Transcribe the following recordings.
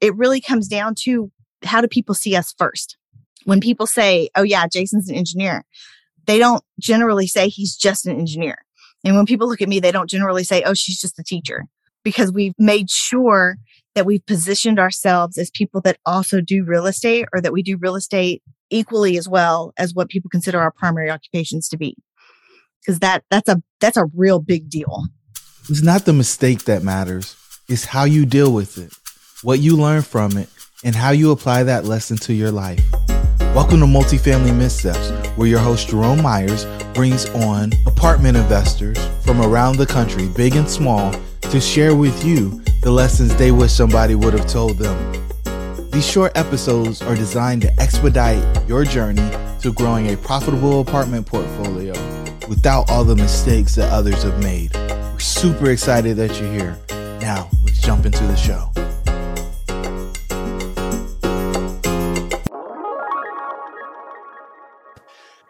it really comes down to how do people see us first? When people say, oh, yeah, Jason's an engineer, they don't generally say he's just an engineer. And when people look at me, they don't generally say, oh, she's just a teacher because we've made sure that we've positioned ourselves as people that also do real estate or that we do real estate equally as well as what people consider our primary occupations to be. Because that that's a that's a real big deal. It's not the mistake that matters. It's how you deal with it, what you learn from it, and how you apply that lesson to your life. Welcome to Multifamily Missteps, where your host Jerome Myers brings on apartment investors from around the country, big and small, to share with you the lessons they wish somebody would have told them. These short episodes are designed to expedite your journey to growing a profitable apartment portfolio without all the mistakes that others have made. We're super excited that you're here. Now, let's jump into the show.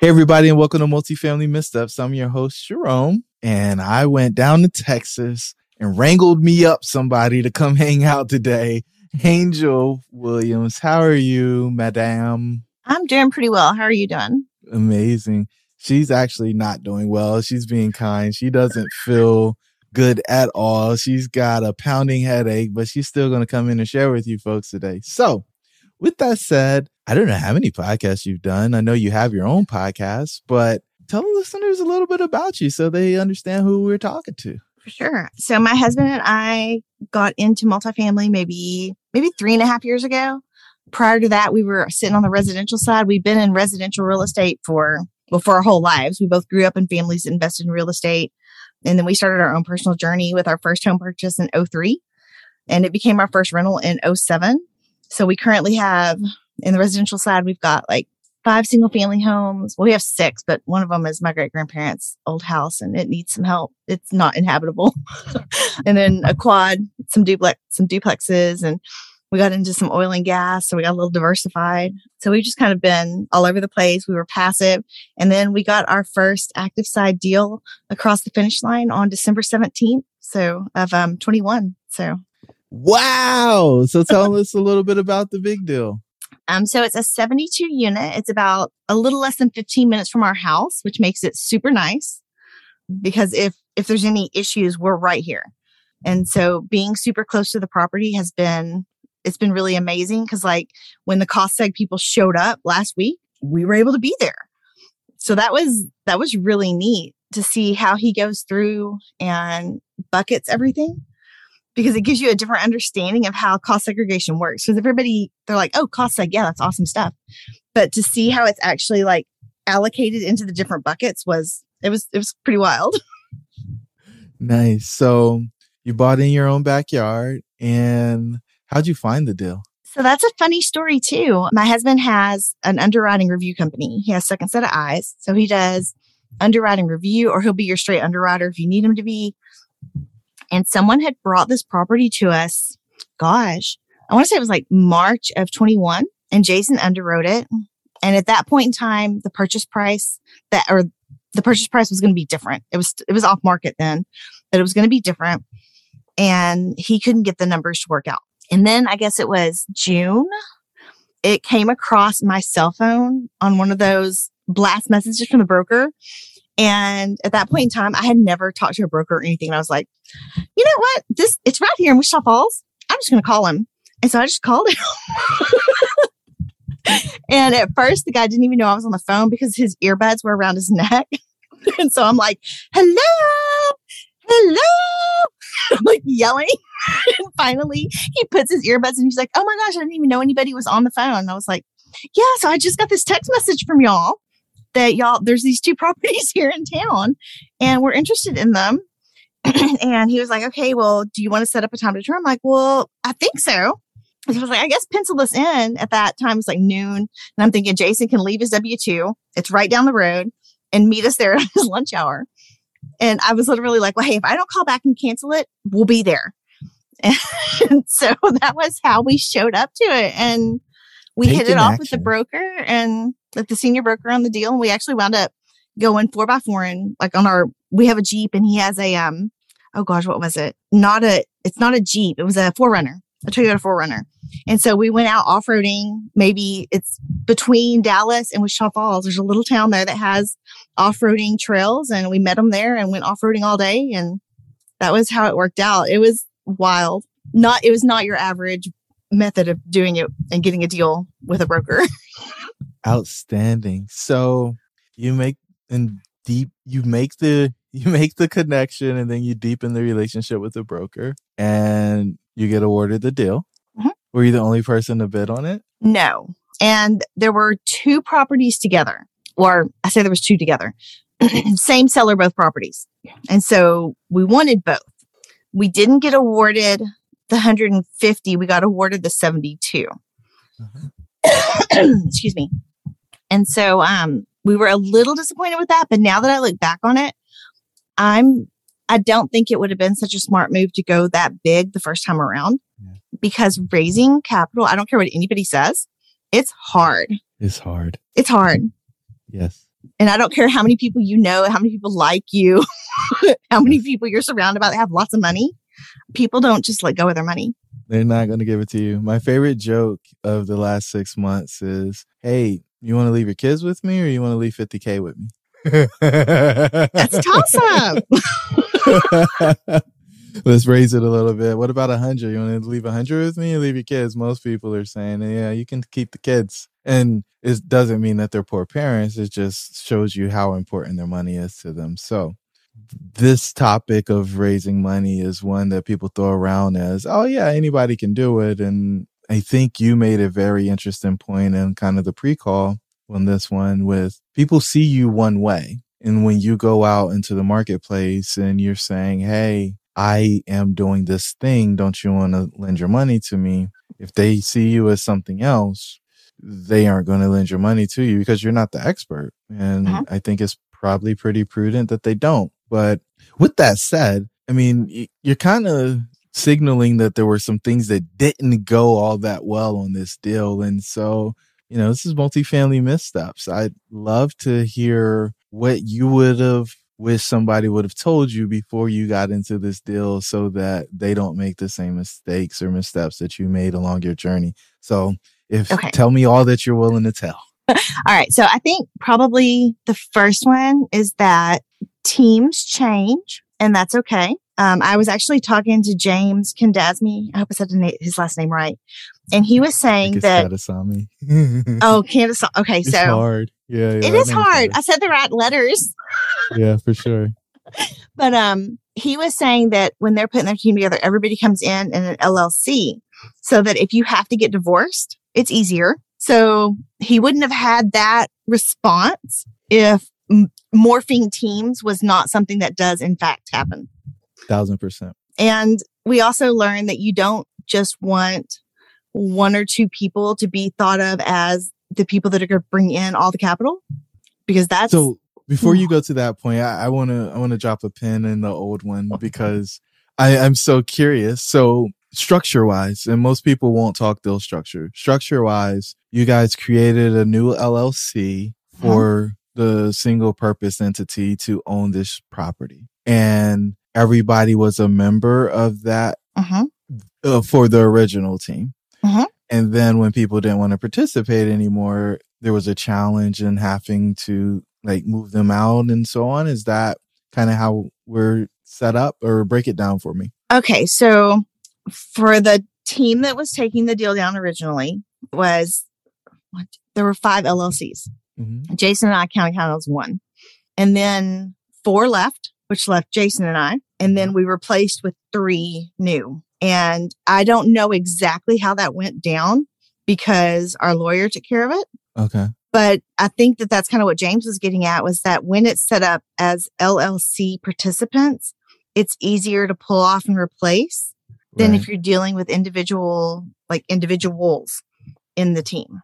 Hey, everybody, and welcome to Multifamily Missteps. I'm your host, Jerome, and I went down to Texas and wrangled me up somebody to come hang out today. Angel Williams, how are you, madame? I'm doing pretty well. How are you doing? Amazing. She's actually not doing well. She's being kind. She doesn't feel good at all. She's got a pounding headache, but she's still going to come in and share with you folks today. So, with that said, I don't know how many podcasts you've done. I know you have your own podcast, but tell the listeners a little bit about you so they understand who we're talking to. For sure. So my husband and I got into multifamily maybe maybe three and a half years ago. Prior to that, we were sitting on the residential side. We've been in residential real estate for well for our whole lives. We both grew up in families that invested in real estate. And then we started our own personal journey with our first home purchase in 03. And it became our first rental in 07. So we currently have in the residential side, we've got like five single family homes. Well, we have six, but one of them is my great grandparents' old house and it needs some help. It's not inhabitable. and then a quad, some duplex, some duplexes and we got into some oil and gas. So we got a little diversified. So we've just kind of been all over the place. We were passive. And then we got our first active side deal across the finish line on December 17th. So of um 21. So Wow. So tell us a little bit about the big deal. Um, so it's a 72 unit. It's about a little less than 15 minutes from our house, which makes it super nice because if, if there's any issues, we're right here. And so being super close to the property has been, it's been really amazing. Cause like when the cost seg people showed up last week, we were able to be there. So that was, that was really neat to see how he goes through and buckets everything because it gives you a different understanding of how cost segregation works. Because everybody, they're like, oh, cost seg, yeah, that's awesome stuff. But to see how it's actually like allocated into the different buckets was, it was, it was pretty wild. Nice. So you bought in your own backyard and how'd you find the deal? So that's a funny story too. My husband has an underwriting review company. He has second set of eyes. So he does underwriting review or he'll be your straight underwriter if you need him to be and someone had brought this property to us. Gosh, I want to say it was like March of 21 and Jason underwrote it. And at that point in time, the purchase price that, or the purchase price was going to be different. It was, it was off market then, but it was going to be different. And he couldn't get the numbers to work out. And then I guess it was June. It came across my cell phone on one of those blast messages from the broker. And at that point in time, I had never talked to a broker or anything. And I was like, you know what? This, it's right here in Wichita Falls. I'm just going to call him. And so I just called him. and at first, the guy didn't even know I was on the phone because his earbuds were around his neck. and so I'm like, hello, hello. I'm like yelling. and finally, he puts his earbuds and he's like, oh my gosh, I didn't even know anybody was on the phone. And I was like, yeah, so I just got this text message from y'all that y'all, there's these two properties here in town and we're interested in them. and he was like, okay, well, do you want to set up a time to tour? I'm like, well, I think so. he was like, I guess pencil this in at that time. It's like noon. And I'm thinking Jason can leave his W 2. It's right down the road and meet us there at his lunch hour. And I was literally like, well, hey, if I don't call back and cancel it, we'll be there. And so that was how we showed up to it. And we Take hit it off action. with the broker and like the senior broker on the deal. And we actually wound up going four by four and like on our, we have a Jeep and he has a, um, oh gosh, what was it? Not a, it's not a Jeep. It was a 4Runner. a Toyota 4Runner. And so we went out off roading. Maybe it's between Dallas and Wichita Falls. There's a little town there that has off roading trails, and we met them there and went off roading all day. And that was how it worked out. It was wild. Not, it was not your average method of doing it and getting a deal with a broker. Outstanding. So you make and deep, you make the, you make the connection and then you deepen the relationship with the broker and you get awarded the deal. Mhm. Were you the only person to bid on it? No. And there were two properties together, or I say there was two together. Same seller, both properties. And so we wanted both. We didn't get awarded the 150. We got awarded the 72. Excuse me. And so um we were a little disappointed with that, but now that I look back on it, I'm I don't think it would have been such a smart move to go that big the first time around Yeah. because raising capital, I don't care what anybody says, it's hard. It's hard. It's hard. Yes. And I don't care how many people you know, how many people like you, how many people you're surrounded by that have lots of money. People don't just let go of their money. They're not going to give it to you. My favorite joke of the last six months is, "Hey, you want to leave your kids with me, or you want to leave 50k with me?" That's toss up. Let's raise it a little bit. What about a hundred? You want to leave a hundred with me or leave your kids? Most people are saying, yeah, you can keep the kids. And it doesn't mean that they're poor parents. It just shows you how important their money is to them. So this topic of raising money is one that people throw around as, oh yeah, anybody can do it. And I think you made a very interesting point in kind of the pre-call on this one with people see you one way. And when you go out into the marketplace and you're saying, Hey, I am doing this thing. Don't you want to lend your money to me? If they see you as something else, they aren't going to lend your money to you because you're not the expert. And Mhm. I think it's probably pretty prudent that they don't. But with that said, I mean, you're kind of signaling that there were some things that didn't go all that well on this deal. And so, you know, this is multifamily missteps. I'd love to hear what you would have wished somebody would have told you before you got into this deal so that they don't make the same mistakes or missteps that you made along your journey. So if Okay. tell me all that you're willing to tell. All right. So I think probably the first one is that teams change and that's okay. Um, I was actually talking to James Kandasamy. I hope I said his last name right. And he was saying that, Kadasami. oh, Candace. Okay. it's So hard. Yeah, yeah. it is hard. I said the right letters. Yeah, for sure. But um, he was saying that when they're putting their team together, everybody comes in in an LLC, so that if you have to get divorced, it's easier. So he wouldn't have had that response if m- morphing teams was not something that does in fact happen. Thousand percent. And we also learned that you don't just want one or two people to be thought of as the people that are going to bring in all the capital, because that's So before you go to that point, I, I wanna I wanna drop a pin in the old one oh. because I, I'm so curious. So structure wise, and most people won't talk deal structure. Structure wise, you guys created a new LLC uh-huh. for the single purpose entity to own this property. And everybody was a member of that Mhm. uh, for the original team. Mhm. And then when people didn't want to participate anymore, there was a challenge in having to like move them out and so on. Is that kind of how we're set up or break it down for me? Okay, so for the team that was taking the deal down originally was what there were five LLCs. Mm-hmm. Jason and I counted as one. And then four left, which left Jason and I. And then mm-hmm. we replaced with three new. And I don't know exactly how that went down because our lawyer took care of it. Okay. But I think that that's kind of what James was getting at was that when it's set up as LLC participants, it's easier to pull off and replace than if you're dealing with individual, like individuals in the team.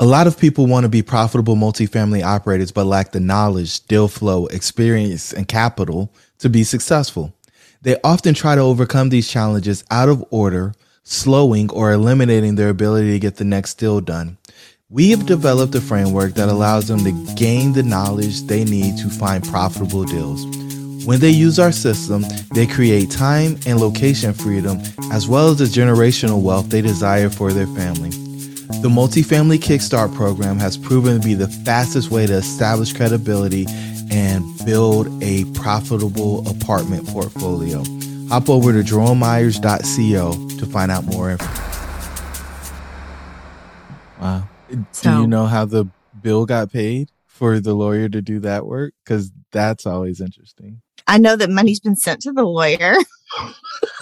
A lot of people want to be profitable multifamily operators, but lack the knowledge, deal flow, experience, and capital to be successful. They often try to overcome these challenges out of order, slowing or eliminating their ability to get the next deal done. We have developed a framework that allows them to gain the knowledge they need to find profitable deals. When they use our system, they create time and location freedom, as well as the generational wealth they desire for their family. The Multifamily Kickstart program has proven to be the fastest way to establish credibility and build a profitable apartment portfolio. Hop over to jeromemyers.co to find out more information. Wow. So- Do you know how the bill got paid for the lawyer to do that work? Because that's always interesting. I know that money's been sent to the lawyer.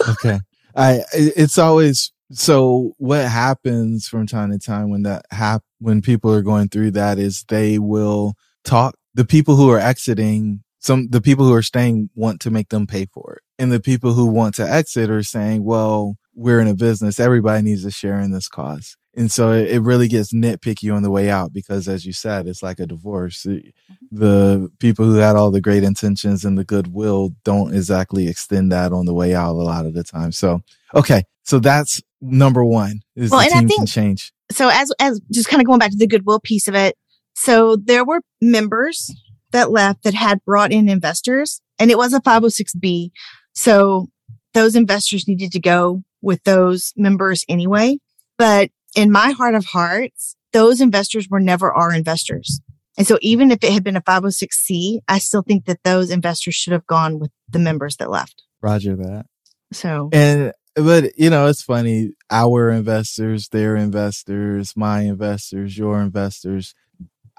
Okay. I it's always so what happens from time to time when that hap when people are going through that is they will talk the people who are exiting some the people who are staying want to make them pay for it. And the people who want to exit are saying, well, we're in a business. Everybody needs to share in this cause. And so it, it really gets nitpicky on the way out because as you said, it's like a divorce. Mm-hmm. The people who had all the great intentions and the goodwill don't exactly extend that on the way out a lot of the time. So, okay. So that's number one is Well, the and I team can think- change. so as as just kind of going back to the goodwill piece of it so there were members that left that had brought in investors and it was a 506b so those investors needed to go with those members anyway but in my heart of hearts those investors were never our investors and so even if it had been a 506c i still think that those investors should have gone with the members that left Roger that. so And but you know, it's funny. Our investors, their investors, my investors, your investors.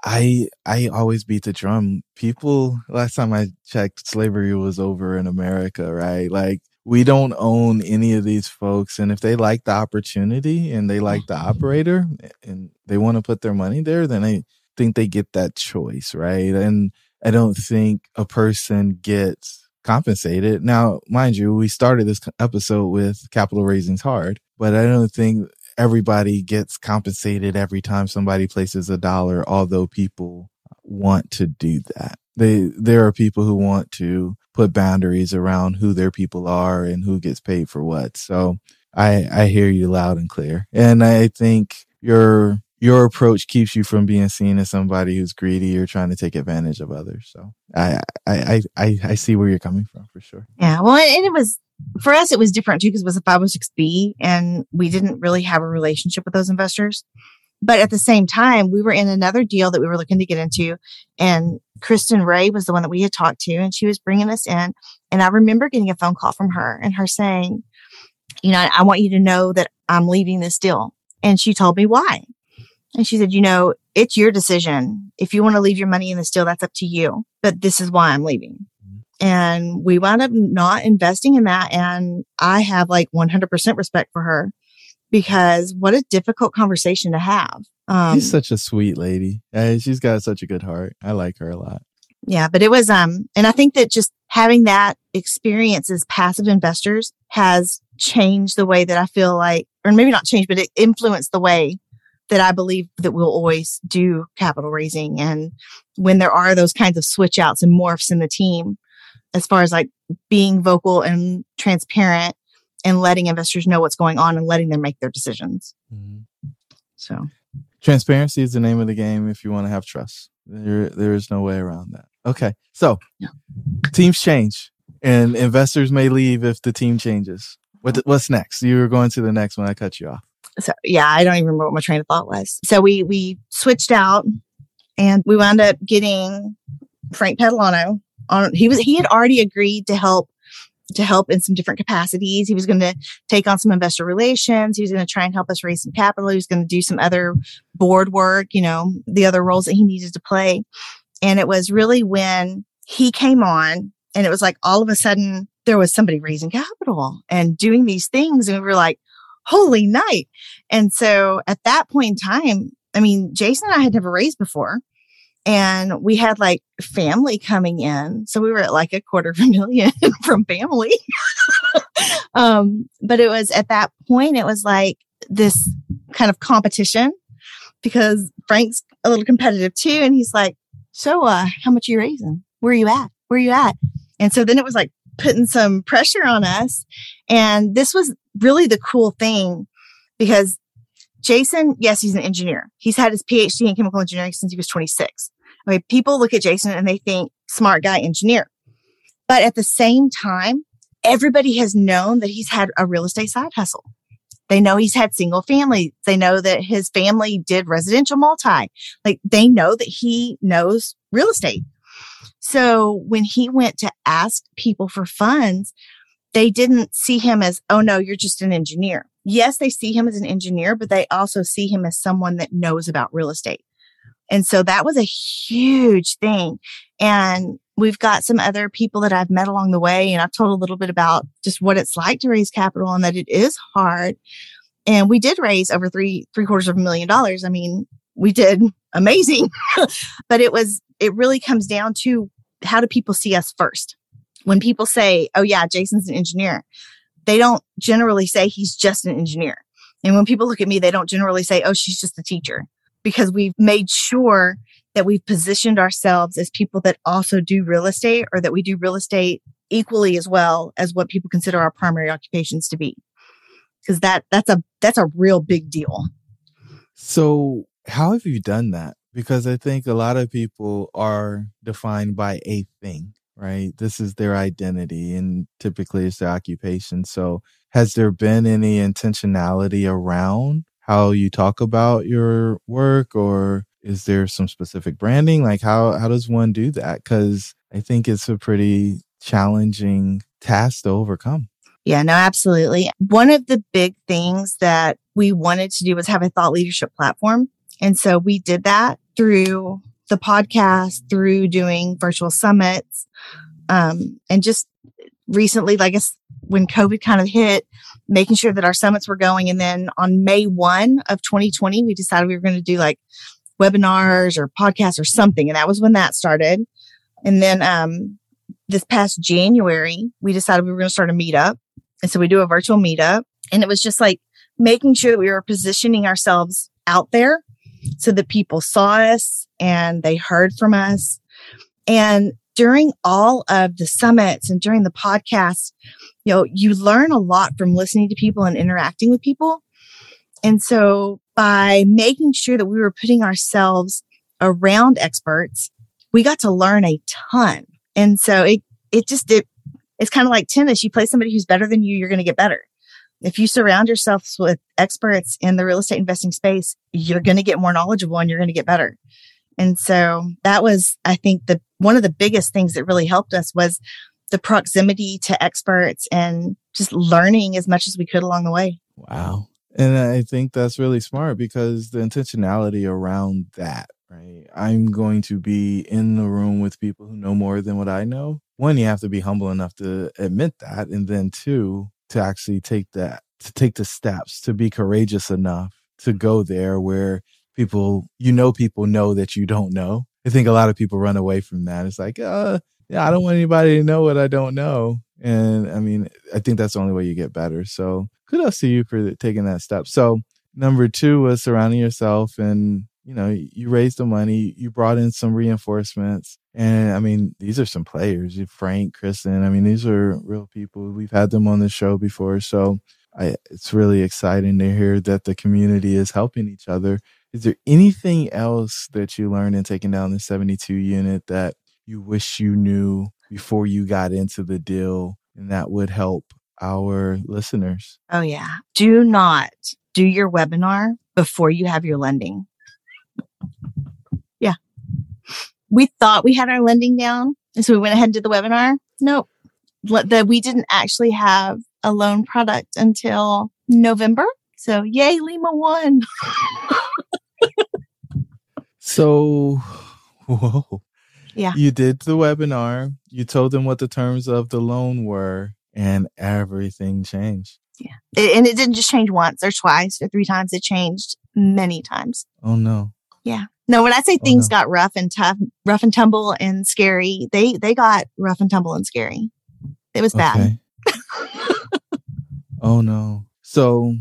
I I always beat the drum. People last time I checked, slavery was over in America, right? Like we don't own any of these folks, and if they like the opportunity and they like the mm-hmm. operator and they want to put their money there, then I think they get that choice, right? And I don't think a person gets compensated. Now, mind you, we started this episode with capital raising's hard, but I don't think everybody gets compensated every time somebody places a dollar, although people want to do that. They, there are people who want to put boundaries around who their people are and who gets paid for what. So I, I hear you loud and clear. And I think your, your approach keeps you from being seen as somebody who's greedy or trying to take advantage of others. So I, I, I, I, see where you're coming from for sure. Yeah. Well, and it was for us, it was different too because it was a 506B and we didn't really have a relationship with those investors. But at the same time, we were in another deal that we were looking to get into. And Kristen Ray was the one that we had talked to and she was bringing us in. And I remember getting a phone call from her and her saying, you know, I want you to know that I'm leaving this deal. And she told me why. And she said, you know, it's your decision. If you want to leave your money in this deal, that's up to you. But this is why I'm leaving. And we wound up not investing in that. And I have like 100% respect for her because what a difficult conversation to have. Um, She's such a sweet lady. She's got such a good heart. I like her a lot. yeah, but it was, um, and I think that just having that experience as passive investors has changed the way that I feel like, or maybe not changed, but it influenced the way that I believe that we'll always do capital raising. And when there are those kinds of switch outs and morphs in the team, as far as like being vocal and transparent and letting investors know what's going on and letting them make their decisions. Mm-hmm. So Transparency is the name of the game if you want to have trust. There, there is no way around that. Okay. So Yeah. teams change and investors may leave if the team changes. What, what's next? You were going to the next one. I cut you off. So yeah, I don't even remember what my train of thought was. So we we switched out and we wound up getting Frank Padalano on he was he had already agreed to help to help in some different capacities. He was going to take on some investor relations. He was going to try and help us raise some capital. He was going to do some other board work, you know, the other roles that he needed to play. And it was really when he came on and it was like all of a sudden there was somebody raising capital and doing these things. And we were like, holy night. And so at that point in time, I mean, Jason and I had never raised before. And we had like family coming in. So we were at like a quarter of a million from family. um, but it was at that point, it was like this kind of competition because Frank's a little competitive too. And he's like, So, uh, how much are you raising? Where are you at? Where are you at? And so then it was like putting some pressure on us. And this was really the cool thing because Jason, yes, he's an engineer. He's had his PhD in chemical engineering since he was 26. Okay. People look at Jason and they think smart guy engineer. But at the same time, everybody has known that he's had a real estate side hustle. They know he's had single family. They know that his family did residential multi. Like they know that he knows real estate. So when he went to ask people for funds, they didn't see him as, oh no, you're just an engineer. Yes, they see him as an engineer, but they also see him as someone that knows about real estate. And so that was a huge thing. And we've got some other people that I've met along the way. And I've told a little bit about just what it's like to raise capital and that it is hard. And we did raise over three, three quarters of a million dollars. I mean, we did amazing, but it was, it really comes down to how do people see us first? When people say, Oh yeah, Jason's an engineer, they don't generally say he's just an engineer. And when people look at me, they don't generally say, Oh, she's just a teacher because we've made sure that we've positioned ourselves as people that also do real estate or that we do real estate equally as well as what people consider our primary occupations to be because that that's a that's a real big deal so how have you done that because i think a lot of people are defined by a thing right? This is their identity and typically it's their occupation. So has there been any intentionality around how you talk about your work or is there some specific branding? Like how how does one do that? Cuz i think it's a pretty challenging task to overcome. Yeah no absolutely. One of the big things that we wanted to do was have a thought leadership platform and so we did that through the podcast through doing virtual summits um, and just recently like us when covid kind of hit making sure that our summits were going. And then on May 1 of 2020, we decided we were going to do like webinars or podcasts or something. And that was when that started. And then, um, this past January, we decided we were going to start a meetup. And so we do a virtual meetup and it was just like making sure that we were positioning ourselves out there so that people saw us and they heard from us. And during all of the summits and during the podcast, you know, you learn a lot from listening to people and interacting with people. And so by making sure that we were putting ourselves around experts, we got to learn a ton. And so it, it just, it, it's kind of like tennis. You play somebody who's better than you, you're going to get better. If you surround yourself with experts in the real estate investing space, you're going to get more knowledgeable and you're going to get better. And so that was, I think, the one of the biggest things that really helped us was the proximity to experts and just learning as much as we could along the way. Wow. And I think that's really smart because the intentionality around that, right? I'm going to be in the room with people who know more than what I know. One, you have to be humble enough to admit that. And then two, to actually take that, to take the steps, to be courageous enough to go there where people, you know, people know that you don't know. I think a lot of people run away from that. It's like, uh, yeah, I don't want anybody to know what I don't know. And I mean, I think that's the only way you get better. So kudos to you for taking that step. So number two was surrounding yourself and, you know, you raised the money, you brought in some reinforcements. And I mean, these are some players, Frank, Kristen. I mean, these are real people. We've had them on the show before. So I, it's really exciting to hear that the community is helping each other is there anything else that you learned in taking down the 72 unit that you wish you knew before you got into the deal and that would help our listeners? Oh, yeah. Do not do your webinar before you have your lending. yeah. We thought we had our lending down. And so we went ahead and did the webinar. Nope. That we didn't actually have a loan product until November. So yay, Lima One. So, whoa. Yeah. You did the webinar, you told them what the terms of the loan were, and everything changed. Yeah. It, and it didn't just change once or twice or three times, it changed many times. Oh, no. Yeah. No, when I say oh, things oh, no. got rough and tough, rough and tumble and scary, they they got rough and tumble and scary. It was bad. Okay. oh no. So,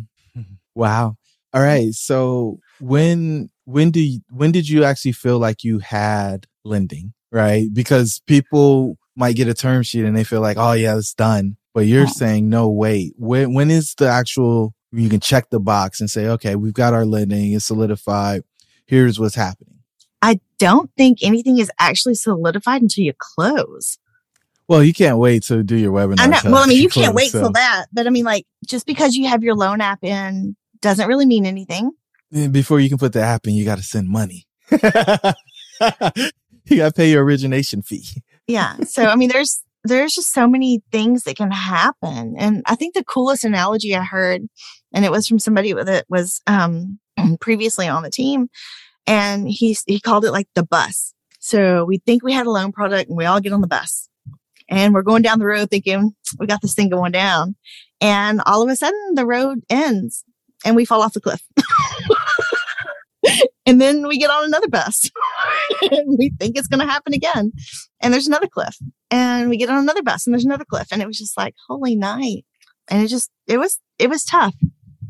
wow. All right. So when when do you, when did you actually feel like you had lending, right? Because people might get a term sheet and they feel like, oh yeah, it's done. But you're saying, no, wait, when, when is the actual, you can check the box and say, okay, we've got our lending, it's solidified. Here's what's happening. I don't think anything is actually solidified until you close. Well, you can't wait to do your webinar. I know. Well, I mean, you close, can't wait so- till that. But I mean, like, just because you have your loan app in doesn't really mean anything. And Before you can put the app in, you got to send money. you got to pay your origination fee. Yeah. So, I mean, there's, there's just so many things that can happen. And I think the coolest analogy I heard, and it was from somebody that was, um, Um, previously on the team and he, he called it like the bus. So we think we had a loan product and we all get on the bus and we're going down the road thinking we got this thing going down. And all of a sudden the road ends and we fall off the cliff. and then we get on another bus and we think it's going to happen again. And there's another cliff and we get on another bus and there's another cliff. And it was just like, holy night. And it just, it was, it was tough.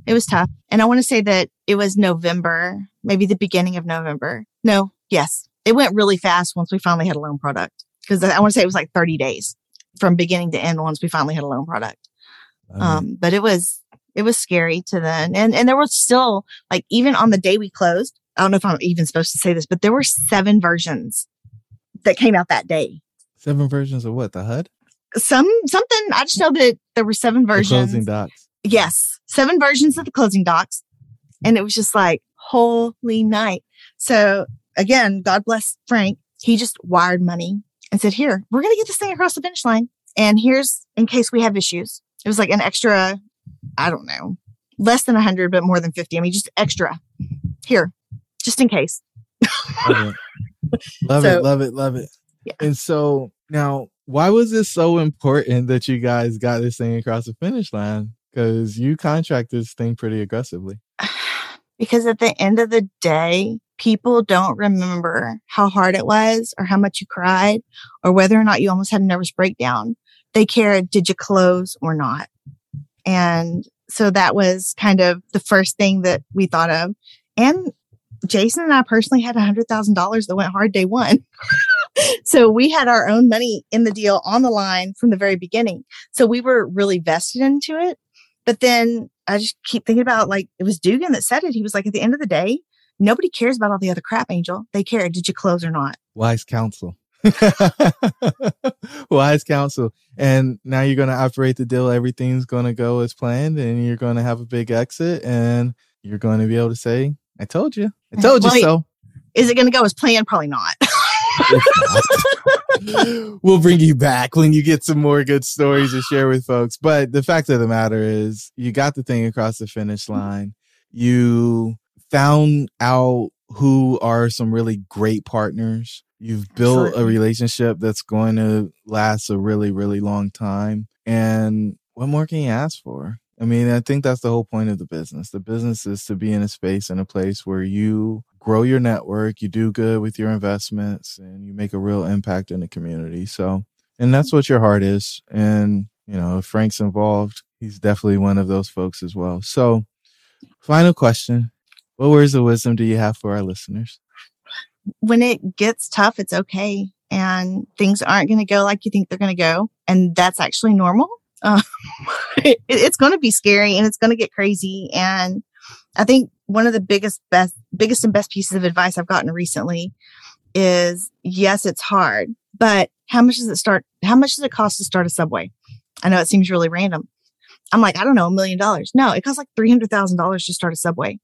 It was tough. And I want to say that it was November, maybe the beginning of November. No, yes. It went really fast once we finally had a loan product because I want to say it was like 30 days from beginning to end once we finally had a loan product. Um, but it was, it was scary to then. And, and there was still like, even on the day we closed, I don't know if I'm even supposed to say this, but there were seven versions that came out that day. Seven versions of what? The HUD? Some, something, I just know that there were seven The versions. closing docs. Yes, seven versions of the closing docs. And it was just like, holy night. So again, God bless Frank. He just wired money and said, here, we're going to get this thing across the finish line. And here's in case we have issues. It was like an extra, I don't know, less than 100, but more than 50. I mean, just extra here, just in case. Love it. Love So- it. Love it. Love it. Yeah. And so now, why was it so important that you guys got this thing across the finish line? Because you contract this thing pretty aggressively. because at the end of the day, people don't remember how hard it was or how much you cried or whether or not you almost had a nervous breakdown. They care, did you close or not? And so that was kind of the first thing that we thought of. And Jason and I personally had a hundred thousand dollars that went hard day one. so we had our own money in the deal on the line from the very beginning. So we were really vested into it. But then I just keep thinking about like it was Dugan that said it. He was like, at the end of the day, nobody cares about all the other crap, Angel. They care. Did you close or not? Wise counsel. Wise counsel. And now you're going to operate the deal. Everything's going to go as planned and you're going to have a big exit and you're going to be able to say, I told you. I told you so. Is it going to go as planned? Probably not. we'll bring you back when you get some more good stories to share with folks. But the fact of the matter is, you got the thing across the finish mm-hmm. line. You found out who are some really great partners. You've built a relationship that's going to last a really, really long time. And what more can you ask for? I mean, I think that's the whole point of the business. The business is to be in a space and a place where you grow your network, you do good with your investments, and you make a real impact in the community. So, and that's what your heart is. And, you know, if Frank's involved, he's definitely one of those folks as well. So, final question What words of wisdom do you have for our listeners? when it gets tough, it's okay. And things aren't going to go like you think they're going to go. And that's actually normal. Uh, it, it's going to be scary and it's going to get crazy. And I think one of the biggest, best, biggest and best pieces of advice I've gotten recently is yes, it's hard, but how much does it start? How much does it cost to start a subway? I know it seems really random. I'm like, I don't know, a million dollars. No, it costs like $300,000 to start a subway.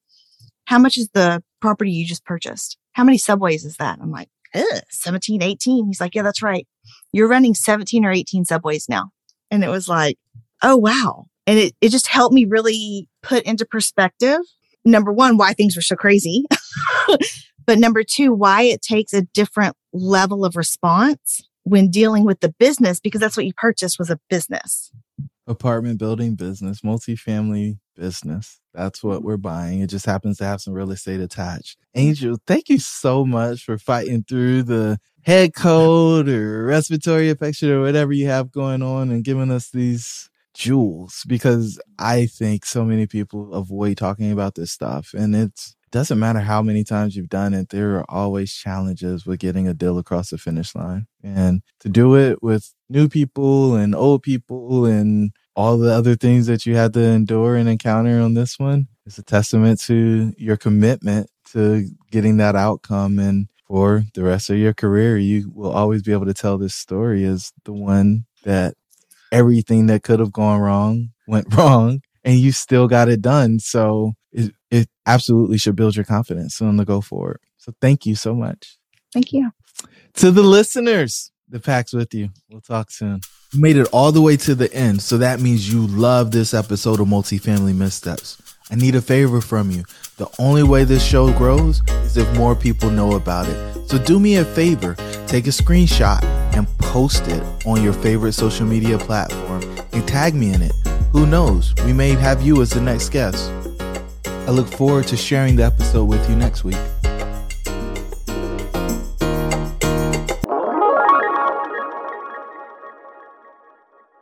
How much is the property you just purchased? How many subways is that? I'm like, Ugh, 17, 18. He's like, yeah, that's right. You're running 17 or 18 subways now. And it was like, oh, wow. And it, it just helped me really put into perspective, number one, why things were so crazy. but number two, why it takes a different level of response when dealing with the business, because that's what you purchased was a business. Apartment building business, multifamily business. That's what we're buying. It just happens to have some real estate attached. Angel, thank you so much for fighting through the head cold or respiratory infection or whatever you have going on and giving us these jewels because I think so many people avoid talking about this stuff and it doesn't matter how many times you've done it, there are always challenges with getting a deal across the finish line. And to do it with new people and old people and all the other things that you had to endure and encounter on this one is a testament to your commitment to getting that outcome. And for the rest of your career, you will always be able to tell this story as the one that everything that could have gone wrong went wrong and you still got it done. So it, it absolutely should build your confidence on the go forward. So thank you so much. Thank you. To the listeners, the pack's with you. We'll talk soon. You made it all the way to the end. So that means you love this episode of Multifamily Missteps. I need a favor from you. The only way this show grows is if more people know about it. So do me a favor, take a screenshot and post it on your favorite social media platform and tag me in it. Who knows? We may have you as the next guest. I look forward to sharing the episode with you next week.